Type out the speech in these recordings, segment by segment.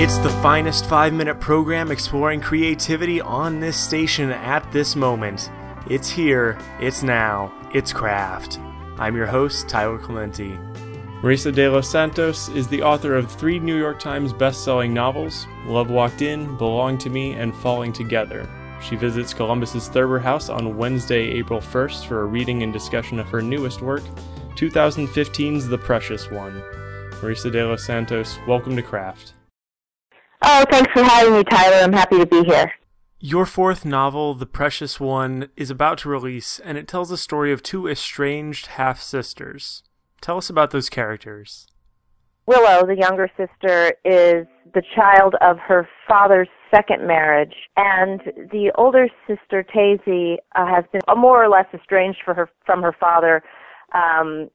It's the finest five minute program exploring creativity on this station at this moment. It's here, it's now, it's craft. I'm your host, Tyler Clementi. Marisa de los Santos is the author of three New York Times best-selling novels, Love Walked In, Belong to Me, and Falling Together. She visits Columbus's Thurber House on Wednesday, April 1st for a reading and discussion of her newest work, 2015's The Precious One. Marisa de los Santos, welcome to Craft. Oh, thanks for having me, Tyler. I'm happy to be here. Your fourth novel, The Precious One, is about to release, and it tells the story of two estranged half sisters. Tell us about those characters. Willow, the younger sister, is the child of her father's second marriage, and the older sister, Taisy, uh, has been more or less estranged her, from her father um,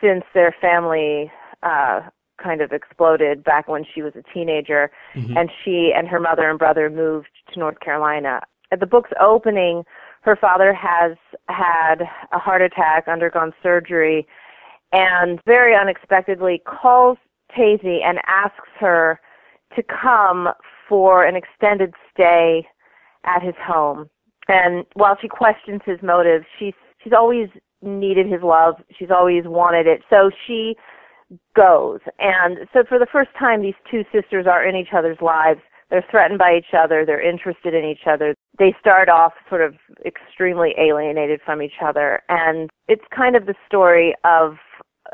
since their family uh, kind of exploded back when she was a teenager, mm-hmm. and she and her mother and brother moved to North Carolina. At the book's opening, her father has had a heart attack, undergone surgery, and very unexpectedly calls Taisy and asks her to come for an extended stay at his home. And while she questions his motives, she's she's always needed his love. She's always wanted it. So she goes. And so for the first time, these two sisters are in each other's lives. They're threatened by each other. They're interested in each other. They start off sort of extremely alienated from each other. And it's kind of the story of,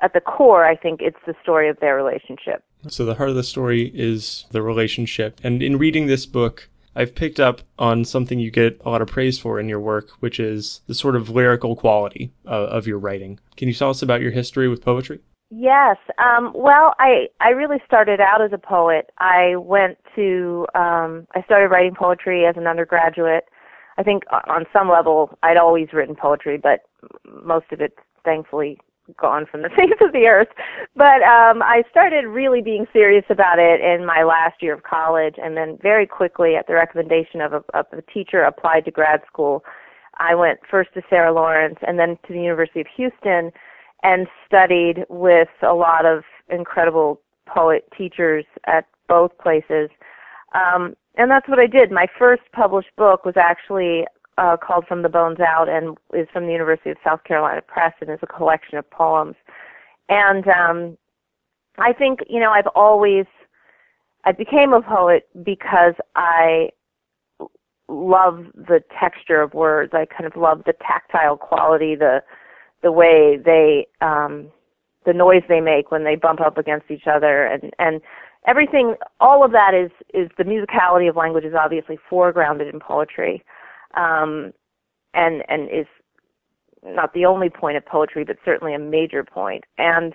at the core, I think it's the story of their relationship. So the heart of the story is the relationship. And in reading this book, I've picked up on something you get a lot of praise for in your work, which is the sort of lyrical quality uh, of your writing. Can you tell us about your history with poetry? Yes. Um, well, I I really started out as a poet. I went to um, I started writing poetry as an undergraduate. I think on some level I'd always written poetry, but most of it, thankfully, gone from the face of the earth. But um, I started really being serious about it in my last year of college, and then very quickly, at the recommendation of a, of a teacher, applied to grad school. I went first to Sarah Lawrence, and then to the University of Houston and studied with a lot of incredible poet teachers at both places. Um, and that's what I did. My first published book was actually uh, called From the Bones Out and is from the University of South Carolina Press and is a collection of poems. And um, I think, you know, I've always, I became a poet because I love the texture of words. I kind of love the tactile quality, the the way they um the noise they make when they bump up against each other and and everything all of that is is the musicality of language is obviously foregrounded in poetry um and and is not the only point of poetry but certainly a major point. And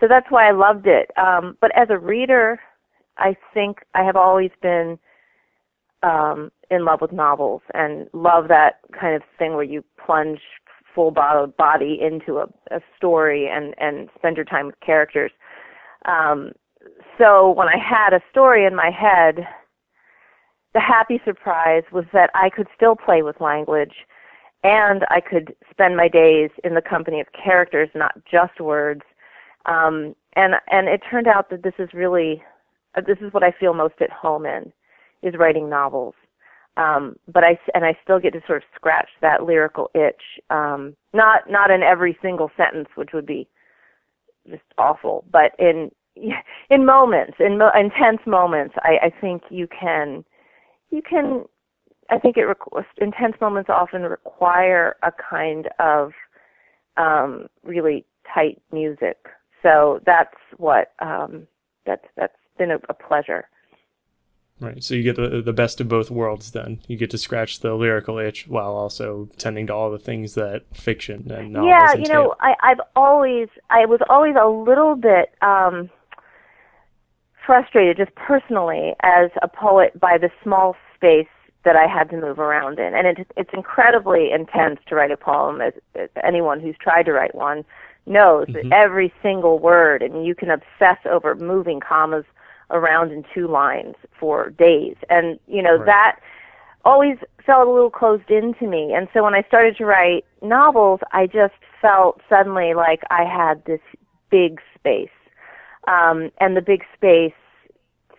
so that's why I loved it. Um but as a reader I think I have always been um in love with novels and love that kind of thing where you plunge full body into a, a story and and spend your time with characters. Um, so when I had a story in my head, the happy surprise was that I could still play with language and I could spend my days in the company of characters, not just words. Um, and and it turned out that this is really uh, this is what I feel most at home in is writing novels. Um, but I and I still get to sort of scratch that lyrical itch. Um, not not in every single sentence, which would be just awful, but in in moments, in mo- intense moments, I, I think you can you can. I think it requ- intense moments often require a kind of um, really tight music. So that's what um, that's that's been a, a pleasure. Right. So you get the the best of both worlds. Then you get to scratch the lyrical itch while also tending to all the things that fiction and novels yeah. You know, I, I've always I was always a little bit um, frustrated, just personally, as a poet, by the small space that I had to move around in, and it, it's incredibly intense to write a poem. As, as anyone who's tried to write one knows mm-hmm. that every single word, and you can obsess over moving commas around in two lines for days. And, you know, right. that always felt a little closed in to me. And so when I started to write novels, I just felt suddenly like I had this big space. Um, and the big space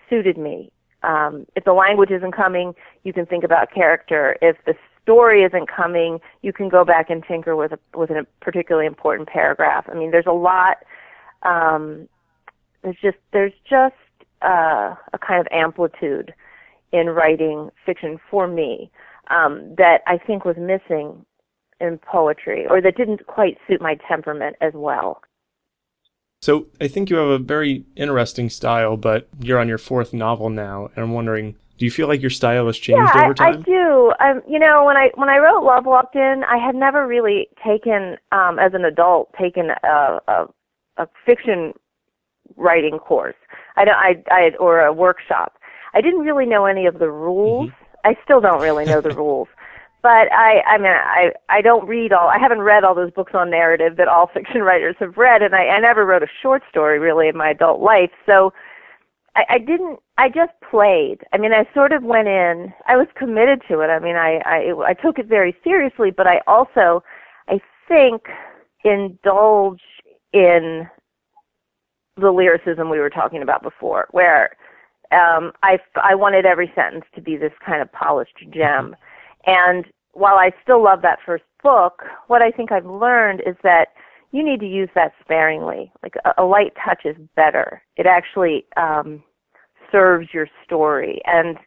suited me. um, if the language isn't coming, you can think about character. If the story isn't coming, you can go back and tinker with a, with a particularly important paragraph. I mean, there's a lot. Um, there's just there's just uh, a kind of amplitude in writing fiction for me um, that I think was missing in poetry, or that didn't quite suit my temperament as well. So I think you have a very interesting style, but you're on your fourth novel now, and I'm wondering, do you feel like your style has changed yeah, over time? I, I do. Um, you know, when I when I wrote Love Walked In, I had never really taken, um, as an adult, taken a, a, a fiction writing course. I don't, I, I or a workshop. I didn't really know any of the rules. Mm-hmm. I still don't really know the rules but I, I mean, I, I don't read all. I haven't read all those books on narrative that all fiction writers have read, and I, I never wrote a short story really in my adult life. So, I, I didn't. I just played. I mean, I sort of went in. I was committed to it. I mean, I, I, I took it very seriously, but I also, I think, indulge in the lyricism we were talking about before, where um, I, I wanted every sentence to be this kind of polished gem. And while I still love that first book, what I think I've learned is that you need to use that sparingly. Like a, a light touch is better. It actually um, serves your story. And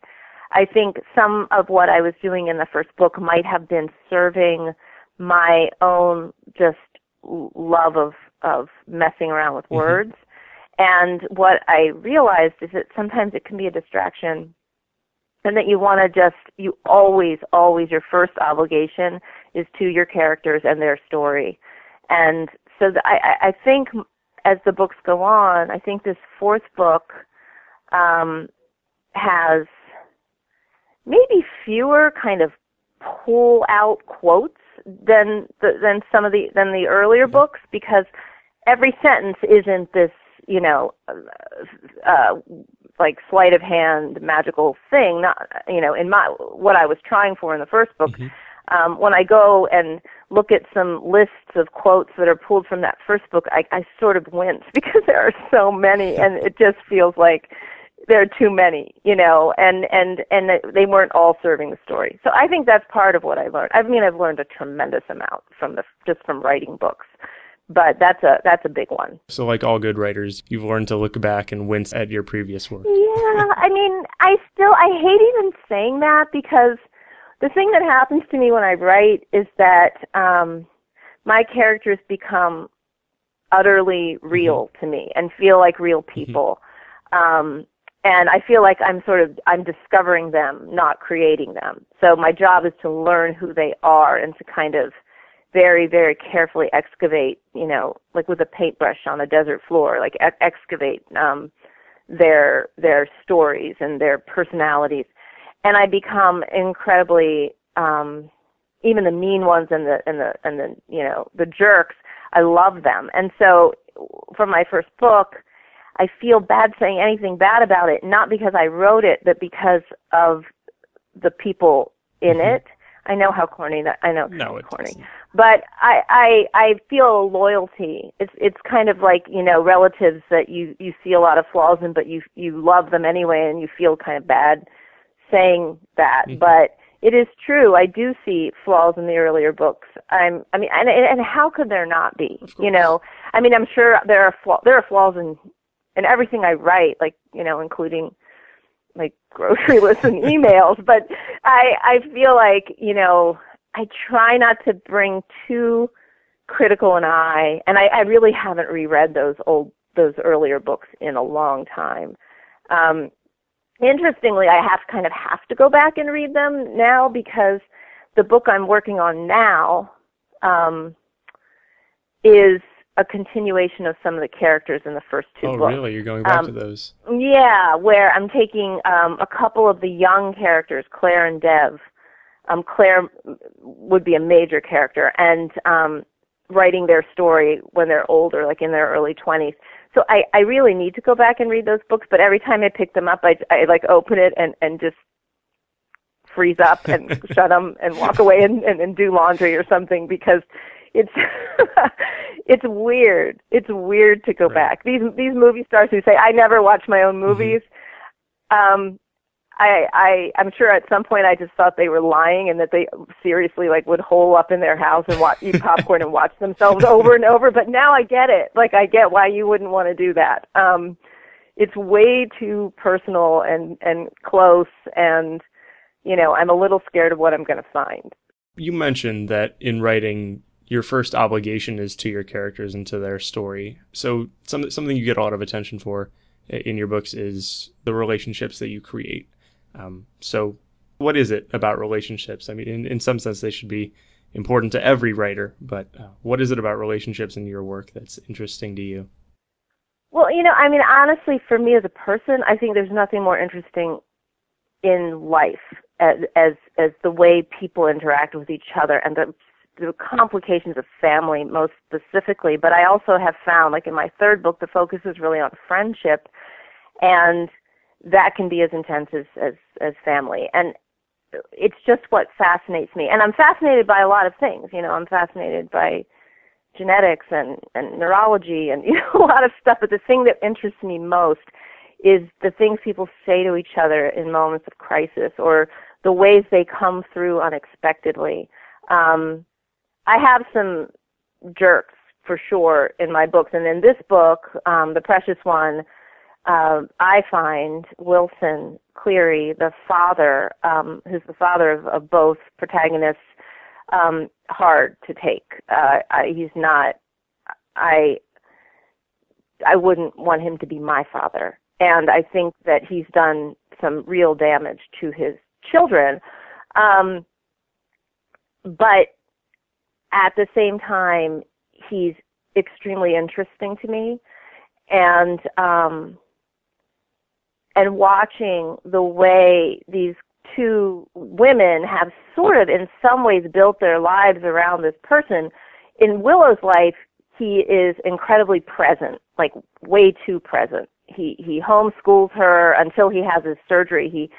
I think some of what I was doing in the first book might have been serving my own just love of of messing around with mm-hmm. And what I realized is that sometimes it can be a distraction and that you want to just you always always your first obligation is to your characters and their story. And so the, I, I think as the books go on i think this fourth book um, has maybe fewer kind of pull out quotes than the, than some of the than the earlier books because every sentence isn't this you know uh, like sleight of hand magical thing not you know in my what i was trying for in the first book. Mm-hmm. um when i go and look at some lists of quotes that are pulled from that first book i i sort of wince because there are so many and it just feels like there are too many you know and and and they weren't all serving the story. So i think that's part of what i learned. I mean i've learned a tremendous amount from the just from writing books but that's a that's a big one. So like all good writers, you've learned to look back and wince at your previous work. Yeah, I mean, I still I hate even saying that because the thing that happens to me when I write is that um my characters become utterly mm-hmm. real mm-hmm. to me and feel like real mm-hmm. people. Mm-hmm. Um and I feel like I'm sort of I'm discovering them, not creating them. So my job is to learn who they are and to kind of very, very carefully excavate, you know, like with a paintbrush on a desert floor, like ex- excavate um, their their stories and their personalities, and I become incredibly, um, even the mean ones and the and the and the you know the jerks. I love them, and so for my first book, I feel bad saying anything bad about it, not because I wrote it, but because of the people in mm-hmm. it I know how corny that I know it's no, corny. Doesn't. But I I I feel a loyalty. It's it's kind of like, you know, relatives that you you see a lot of flaws in but you you love them anyway and you feel kind of bad saying that. Mm-hmm. But it is true. I do see flaws in the earlier books. I'm I mean and and how could there not be? You know, I mean I'm sure there are flaw, there are flaws in in everything I write, like, you know, including like grocery lists and emails, but I I feel like you know I try not to bring too critical an eye, and I, I really haven't reread those old those earlier books in a long time. Um, interestingly, I have kind of have to go back and read them now because the book I'm working on now um, is a continuation of some of the characters in the first two oh, books. Oh, really? You're going back um, to those? Yeah, where I'm taking um, a couple of the young characters, Claire and Dev. Um, Claire would be a major character, and um, writing their story when they're older, like in their early 20s. So I, I really need to go back and read those books, but every time I pick them up, I, I like open it and, and just freeze up and shut them and walk away and, and, and do laundry or something because it's it's weird. It's weird to go right. back. These these movie stars who say I never watch my own mm-hmm. movies. Mm-hmm. Um, I, I, I'm sure at some point I just thought they were lying and that they seriously like would hole up in their house and watch, eat popcorn and watch themselves over and over. But now I get it. Like I get why you wouldn't want to do that. Um, it's way too personal and and close, and you know I'm a little scared of what I'm going to find. You mentioned that in writing your first obligation is to your characters and to their story. So some, something you get a lot of attention for in your books is the relationships that you create. Um, so what is it about relationships? I mean, in, in some sense, they should be important to every writer, but uh, what is it about relationships in your work that's interesting to you? Well, you know, I mean, honestly, for me as a person, I think there's nothing more interesting in life as as, as the way people interact with each other and the the complications of family most specifically, but I also have found, like in my third book, the focus is really on friendship, and that can be as intense as as, as family. And it's just what fascinates me. And I'm fascinated by a lot of things. You know, I'm fascinated by genetics and and neurology and you know a lot of stuff. But the thing that interests me most is the things people say to each other in moments of crisis or the ways they come through unexpectedly. Um, I have some jerks for sure in my books, and in this book, um, the precious one, uh, I find Wilson Cleary, the father, um, who's the father of, of both protagonists, um, hard to take. Uh, I, he's not. I. I wouldn't want him to be my father, and I think that he's done some real damage to his children. Um, but at the same time, he's extremely interesting to me, and um, and watching the way these two women have sort of, in some ways, built their lives around this person. In Willow's life, he is incredibly present, like way too present. He he homeschools her until he has his surgery. He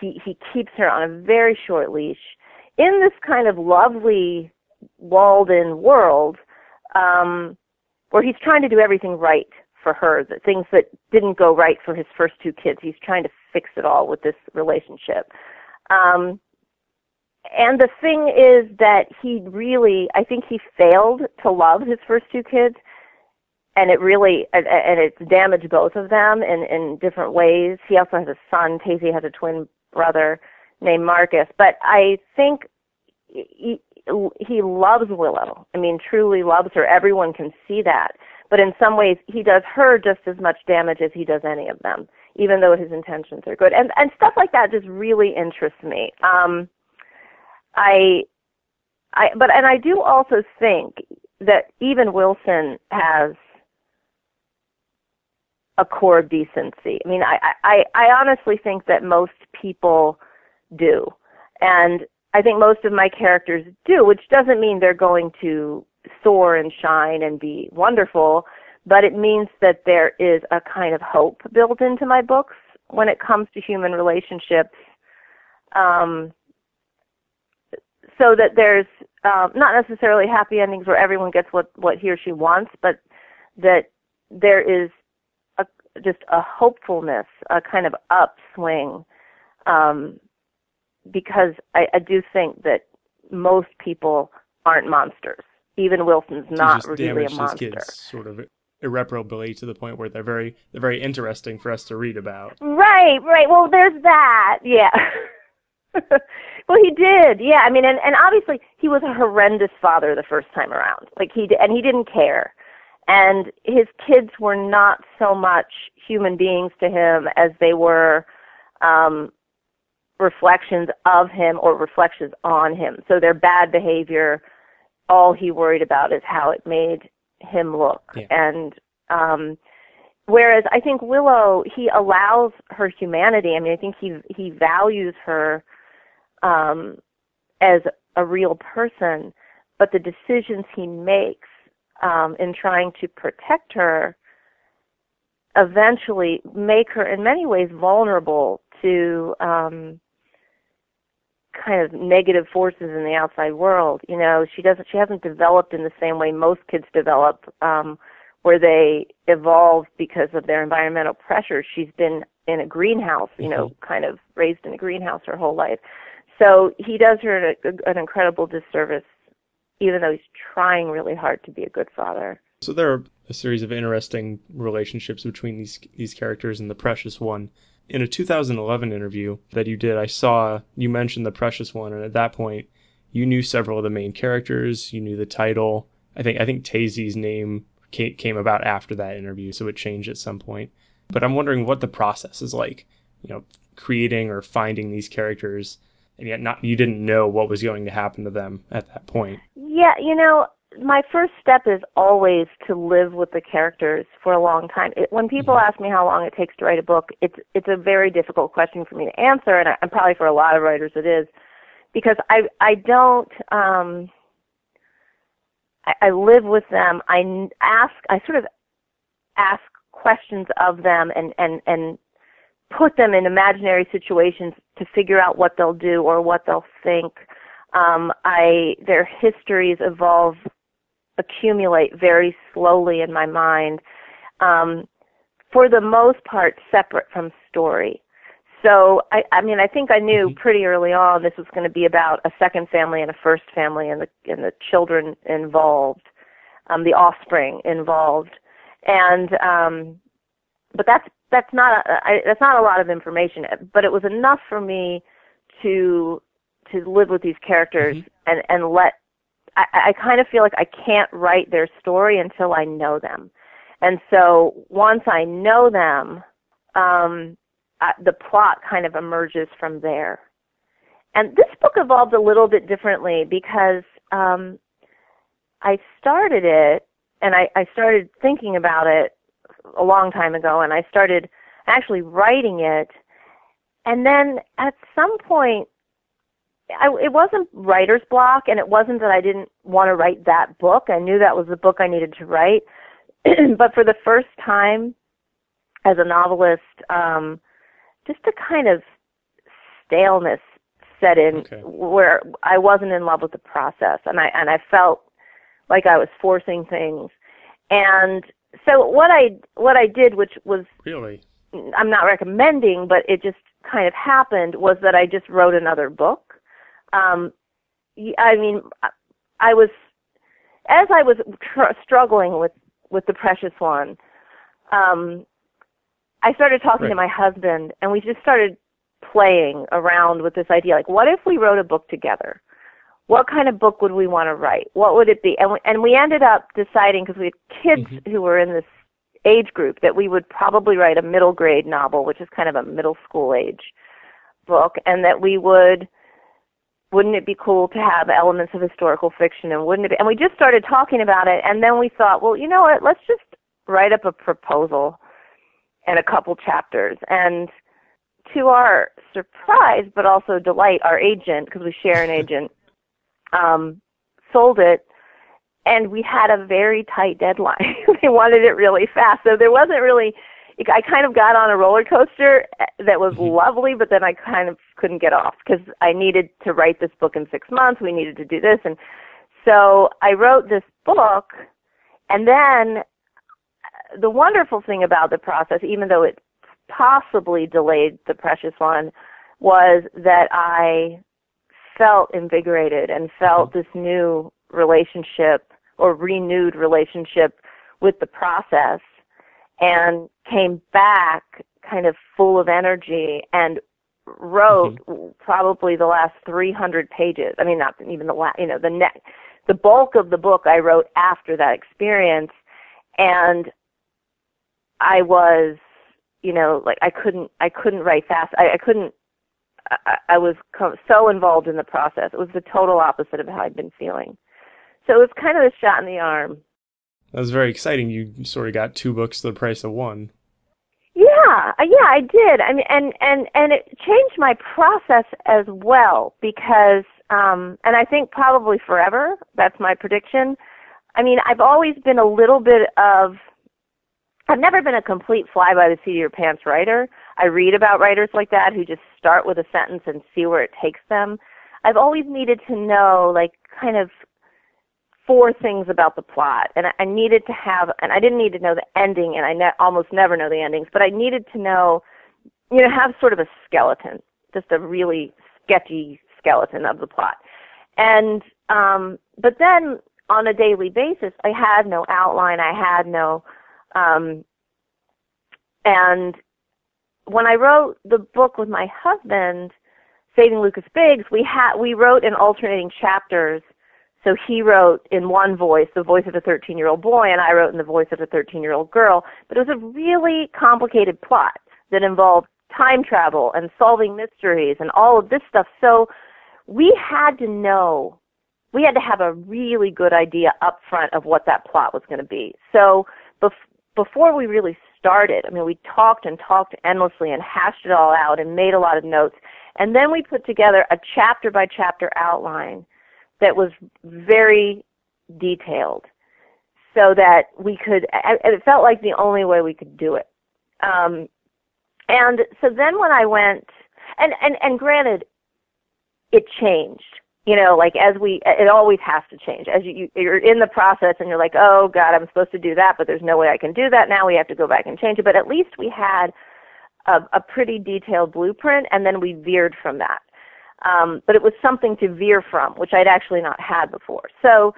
he he keeps her on a very short leash in this kind of lovely walled in world um, where he's trying to do everything right for her, the things that didn't go right for his first two kids. He's trying to fix it all with this relationship. Um, and the thing is that he really, I think he failed to love his first two kids, and it really, and it's damaged both of them in in different ways. He also has a son. Taisy has a twin brother named Marcus. But I think he, loves Willow. I mean, truly loves her. Everyone can see that. But in some ways, he does her just as much damage as he does any of them, even though his intentions are good. And and stuff like that just really interests me. Um, I, I, but and I do also think that even Wilson has a core decency. I mean, I, I, I honestly think that most people do. And I think most of my characters do, which doesn't mean they're going to soar and shine and be wonderful, but it means that there is a kind of hope built into my books when it comes to human relationships. Um, so that there's um, not necessarily happy endings where everyone gets what, what he or she wants, but that there is a, just a hopefulness, a kind of upswing um, because I, I do think that most people aren't monsters. Even Wilson's not really a monster. Kids sort of irreparably to the point where they're very they're very interesting for us to read about. Right, right. Well, there's that. Yeah. well, he did. Yeah. I mean, and and obviously he was a horrendous father the first time around. Like he and he didn't care. And his kids were not so much human beings to him as they were um reflections of him or reflections on him. So their bad behavior, all he worried about is how it made him look. Yeah. And um whereas I think Willow, he allows her humanity. I mean, I think he he values her um as a real person, but the decisions he makes um in trying to protect her eventually make her in many ways vulnerable to um kind of negative forces in the outside world. You know, she doesn't she hasn't developed in the same way most kids develop, um, where they evolve because of their environmental pressure. She's been in a greenhouse, you know, mm-hmm. kind of raised in a greenhouse her whole life. So he does her an, an incredible disservice, even though he's trying really hard to be a good father. So there are a series of interesting relationships between these these characters and the Precious One. In a 2011 interview that you did, I saw you mentioned the Precious One, and at that point, you knew several of the main characters. You knew the title. I think I think Taisy's name came about after that interview, so it changed at some point. But I'm wondering what the process is like, you know, creating or finding these characters, and yet not you didn't know what was going to happen to them at that point. Yeah, you know, my first step is always to live with the characters for a long time. It, when people mm-hmm. ask me how long it takes to write a book, it's it's a very difficult question for me to answer, and, I, and probably for a lot of writers it is, because I I don't. um I, I live with them. I ask. I sort of ask questions of them and and and put them in imaginary situations to figure out what they'll do or what they'll think. Um, I their histories evolve, accumulate very slowly in my mind. Um, for the most part, separate from story. So I, I mean, I think I knew mm-hmm. pretty early on this was going to be about a second family and a first family, and the and the children involved, um, the offspring involved, and um, but that's that's not a, I, that's not a lot of information, but it was enough for me to to live with these characters mm-hmm. and and let I, I kind of feel like I can't write their story until I know them, and so once I know them. Um, uh, the plot kind of emerges from there. And this book evolved a little bit differently because um, I started it and I, I started thinking about it a long time ago and I started actually writing it. And then at some point, I, it wasn't writer's block and it wasn't that I didn't want to write that book. I knew that was the book I needed to write. but for the first time as a novelist, um, just a kind of staleness set in okay. where I wasn't in love with the process and I and I felt like I was forcing things. And so what I what I did which was Really I'm not recommending but it just kind of happened was that I just wrote another book. Um I mean I was as I was tr- struggling with with the precious one um I started talking right. to my husband, and we just started playing around with this idea. Like, what if we wrote a book together? What kind of book would we want to write? What would it be? And we, and we ended up deciding because we had kids mm-hmm. who were in this age group that we would probably write a middle grade novel, which is kind of a middle school age book, and that we would wouldn't it be cool to have elements of historical fiction and wouldn't it be and we just started talking about it and then we thought well you know what let's just write up a proposal and a couple chapters. And to our surprise, but also delight, our agent, because we share an agent, um, sold it, and we had a very tight deadline. they wanted it really fast, so there wasn't really. I kind of got on a roller coaster that was mm-hmm. lovely, but then I kind of couldn't get off because I needed to write this book in six months. We needed to do this, and so I wrote this book, and then the wonderful thing about the process, even though it possibly delayed the precious one, was that I felt invigorated and felt mm-hmm. this new relationship or renewed relationship with the process and came back kind of full of energy and wrote mm-hmm. probably the last 300 pages. I mean, not even the last, you know, the net, the bulk of the book I wrote after that experience. And I was, you know, like I couldn't, I couldn't write fast. I, I couldn't. I, I was co- so involved in the process. It was the total opposite of how I'd been feeling. So it was kind of a shot in the arm. That was very exciting. You sort of got two books for the price of one. Yeah, uh, yeah, I did. I mean, and and and it changed my process as well because, um, and I think probably forever. That's my prediction. I mean, I've always been a little bit of I've never been a complete fly by the seat of your pants writer. I read about writers like that who just start with a sentence and see where it takes them. I've always needed to know, like, kind of four things about the plot, and I needed to have, and I didn't need to know the ending, and I ne- almost never know the endings, but I needed to know you know, have sort of a skeleton, just a really sketchy skeleton of the plot. And um, but then on a daily basis, I had no outline. I had no, um, and when I wrote the book with my husband, Saving Lucas Biggs, we had we wrote in alternating chapters. So he wrote in one voice, the voice of a 13-year-old boy, and I wrote in the voice of a 13-year-old girl. But it was a really complicated plot that involved time travel and solving mysteries and all of this stuff. So we had to know, we had to have a really good idea up front of what that plot was going to be. So bef- before we really started, I mean, we talked and talked endlessly and hashed it all out and made a lot of notes. And then we put together a chapter by chapter outline that was very detailed so that we could, it felt like the only way we could do it. Um, and so then when I went, and, and, and granted, it changed. You know, like as we, it always has to change. As you, you're in the process and you're like, oh God, I'm supposed to do that, but there's no way I can do that now. We have to go back and change it. But at least we had a, a pretty detailed blueprint, and then we veered from that. Um, but it was something to veer from, which I'd actually not had before. So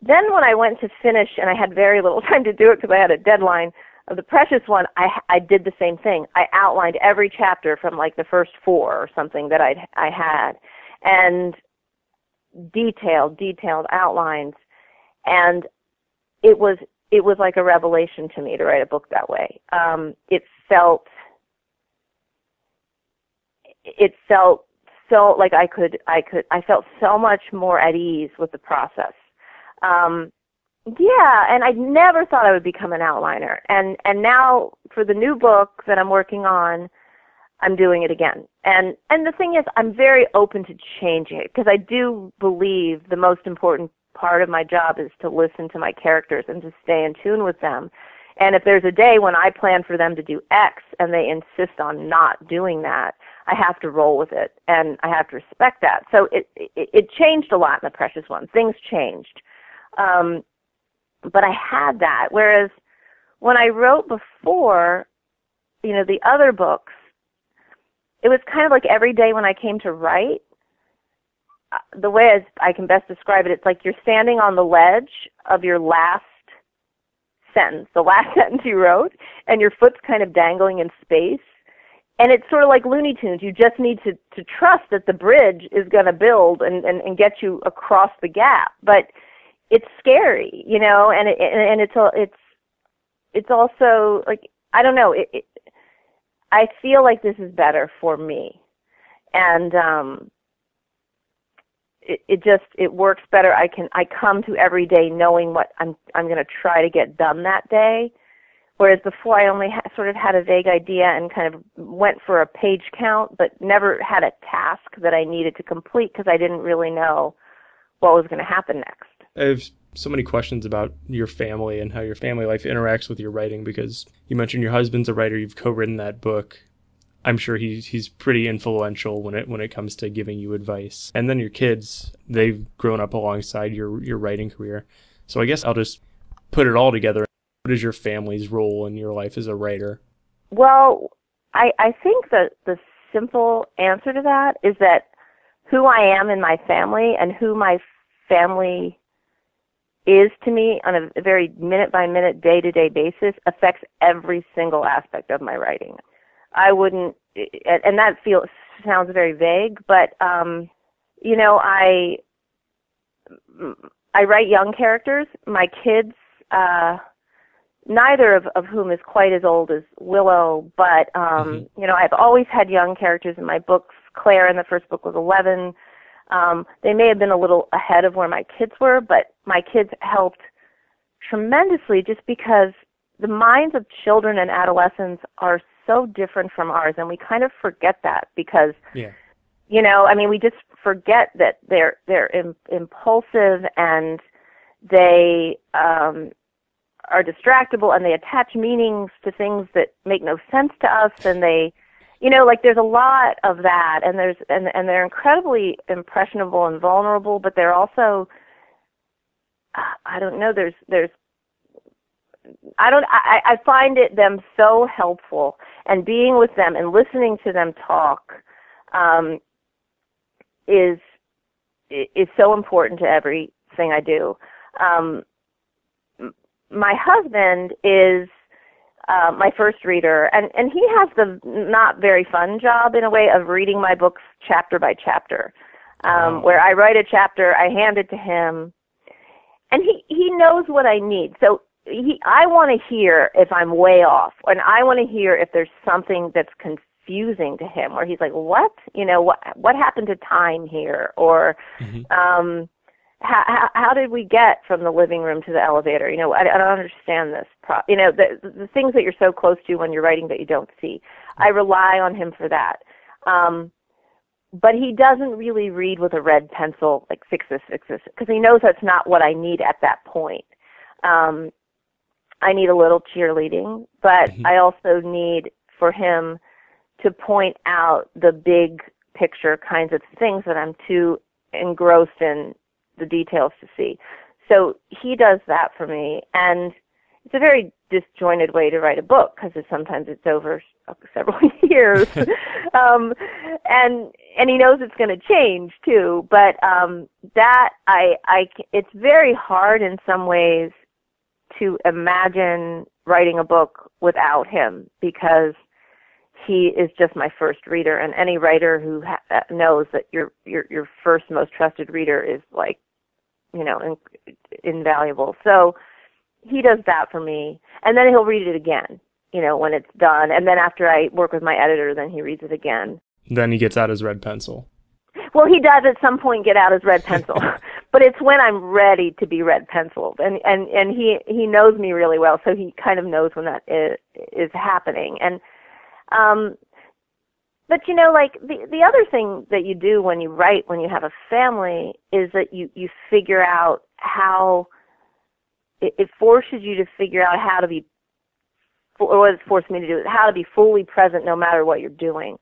then when I went to finish, and I had very little time to do it because I had a deadline of the precious one, I I did the same thing. I outlined every chapter from like the first four or something that I'd, I had, and detailed detailed outlines, and it was it was like a revelation to me to write a book that way. Um, it felt it felt so like I could I could I felt so much more at ease with the process. Um, yeah, and I never thought I would become an outliner. And and now for the new book that I'm working on, I'm doing it again. And and the thing is, I'm very open to changing it because I do believe the most important part of my job is to listen to my characters and to stay in tune with them. And if there's a day when I plan for them to do X and they insist on not doing that, I have to roll with it and I have to respect that. So it it, it changed a lot in the Precious One. Things changed. Um, but I had that. Whereas when I wrote before, you know, the other books, it was kind of like every day when I came to write, uh, the way I can best describe it, it's like you're standing on the ledge of your last sentence, the last sentence you wrote, and your foot's kind of dangling in space. And it's sort of like Looney Tunes. You just need to, to trust that the bridge is going to build and, and, and get you across the gap. But it's scary, you know, and it, and it's it's it's also like I don't know. It, it, I feel like this is better for me, and um, it, it just it works better. I can I come to every day knowing what I'm I'm going to try to get done that day, whereas before I only ha- sort of had a vague idea and kind of went for a page count, but never had a task that I needed to complete because I didn't really know what was going to happen next. I have so many questions about your family and how your family life interacts with your writing because you mentioned your husband's a writer, you've co-written that book. I'm sure he's he's pretty influential when it when it comes to giving you advice. And then your kids, they've grown up alongside your your writing career. So I guess I'll just put it all together. What is your family's role in your life as a writer? Well, I I think that the simple answer to that is that who I am in my family and who my family is to me on a very minute by minute, day to day basis affects every single aspect of my writing. I wouldn't, and that feels sounds very vague, but um, you know, I I write young characters. My kids, uh, neither of, of whom is quite as old as Willow, but um, mm-hmm. you know, I've always had young characters in my books. Claire in the first book was 11. Um, they may have been a little ahead of where my kids were, but my kids helped tremendously just because the minds of children and adolescents are so different from ours, and we kind of forget that because, yeah. you know, I mean, we just forget that they're they're Im- impulsive and they um, are distractible and they attach meanings to things that make no sense to us, and they you know like there's a lot of that and there's and and they're incredibly impressionable and vulnerable but they're also i don't know there's there's i don't i i find it them so helpful and being with them and listening to them talk um, is is so important to everything I do. Um, my husband is uh, my first reader, and and he has the not very fun job in a way of reading my books chapter by chapter, um, wow. where I write a chapter, I hand it to him, and he he knows what I need. So he I want to hear if I'm way off, and I want to hear if there's something that's confusing to him, where he's like, "What? You know what? What happened to time here?" Or, mm-hmm. um, how, how, did we get from the living room to the elevator? You know, I, I don't understand this. Pro- you know, the the things that you're so close to when you're writing that you don't see. I rely on him for that. Um, but he doesn't really read with a red pencil, like fix this, fix this, because he knows that's not what I need at that point. Um, I need a little cheerleading, but mm-hmm. I also need for him to point out the big picture kinds of things that I'm too engrossed in the details to see. So he does that for me, and it's a very disjointed way to write a book because it, sometimes it's over several years, um, and and he knows it's going to change too. But um, that I I it's very hard in some ways to imagine writing a book without him because he is just my first reader and any writer who ha- uh, knows that your your your first most trusted reader is like you know in, invaluable. So he does that for me and then he'll read it again you know when it's done. And then after i work with my editor then he reads it again. Then he gets out his red pencil. Well he does at some point get out his red pencil. But it's when i'm ready to be red penciled. And and and he he knows me really well so he kind of knows when that is is happening. And um, but you know, like the the other thing that you do when you write when you have a family is that you you figure out how it, it forces you to figure out how to be or what it forced me to do is how to be fully present no matter what you're doing.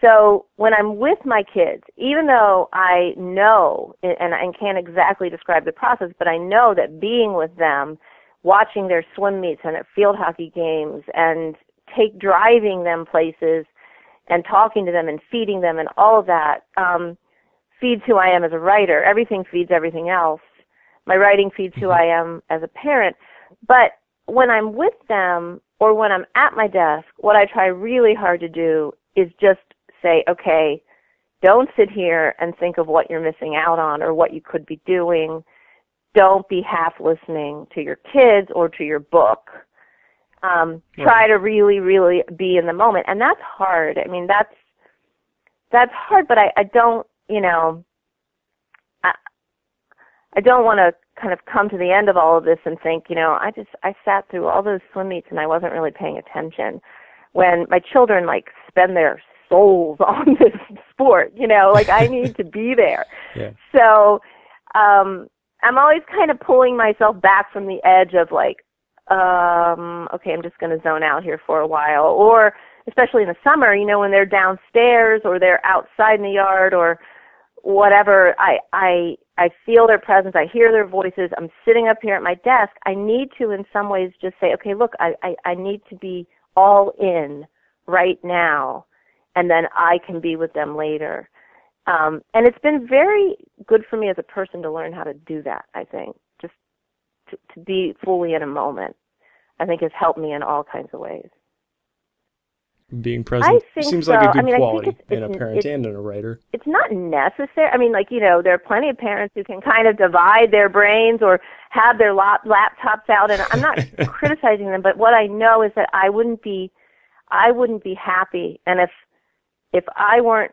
So when I'm with my kids, even though I know and I can't exactly describe the process, but I know that being with them, watching their swim meets and at field hockey games and take driving them places and talking to them and feeding them and all of that um, feeds who I am as a writer. Everything feeds everything else. My writing feeds who mm-hmm. I am as a parent. But when I'm with them or when I'm at my desk, what I try really hard to do is just say, okay, don't sit here and think of what you're missing out on or what you could be doing. Don't be half listening to your kids or to your book um, try to really, really be in the moment, and that's hard. I mean, that's that's hard, but I, I don't, you know, I, I don't want to kind of come to the end of all of this and think, you know, I just I sat through all those swim meets and I wasn't really paying attention. When my children like spend their souls on this sport, you know, like I need to be there. Yeah. So um I'm always kind of pulling myself back from the edge of like, um, okay, I'm just going to zone out here for a while. Or especially in the summer, you know, when they're downstairs or they're outside in the yard or whatever, I I I feel their presence, I hear their voices. I'm sitting up here at my desk. I need to, in some ways, just say, okay, look, I I, I need to be all in right now, and then I can be with them later. Um, and it's been very good for me as a person to learn how to do that. I think just to, to be fully in a moment, I think has helped me in all kinds of ways. Being present seems so. like a good I mean, quality it's, in a parent and in a writer. It's not necessary. I mean, like you know, there are plenty of parents who can kind of divide their brains or have their lap- laptops out, and I'm not criticizing them. But what I know is that I wouldn't be, I wouldn't be happy, and if if I weren't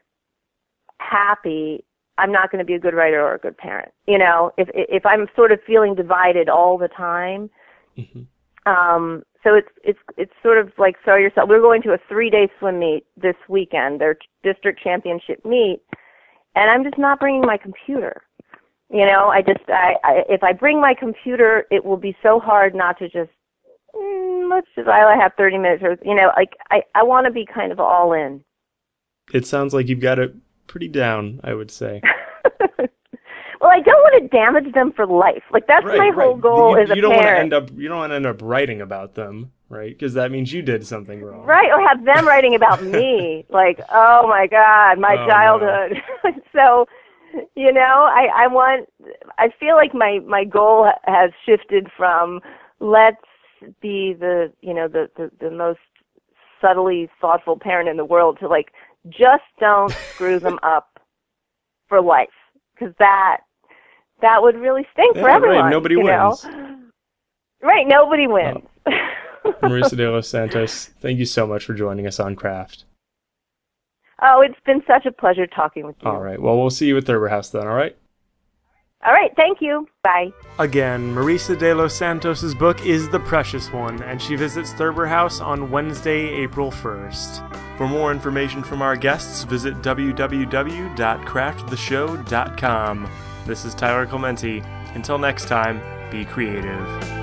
happy I'm not going to be a good writer or a good parent. You know, if if I'm sort of feeling divided all the time, mm-hmm. Um, so it's it's it's sort of like throw yourself. We're going to a three day swim meet this weekend, their district championship meet, and I'm just not bringing my computer. You know, I just I, I if I bring my computer, it will be so hard not to just mm, let's just I have 30 minutes or you know like I I want to be kind of all in. It sounds like you've got it pretty down, I would say. well, I don't want to damage them for life. Like that's right, my whole right. goal you, as a you don't parent. Want to end up, you don't want to end up writing about them. right? Because that means you did something wrong. Right, or have them writing about me. Like, oh my God, my Oh, childhood. so, you know, I, I want, I feel like my, my goal has shifted from let's be the, you know, the, the, the most subtly thoughtful parent in the world to like, just don't screw them up for life. Cause that, that would really stink Yeah, for right, everyone. nobody you know? Right, nobody wins. Marisa de los Santos, thank you so much for joining us on Craft. oh, it's been such a pleasure talking with you. All right. Well, we'll see you at Thurber House then. All right. All right, thank you. Bye. Again, Marisa de los Santos' book is The Precious One, and she visits Thurber House on Wednesday, April 1st. For more information from our guests, visit www.crafttheshow.com. This is Tyler Clementi. Until next time, be creative.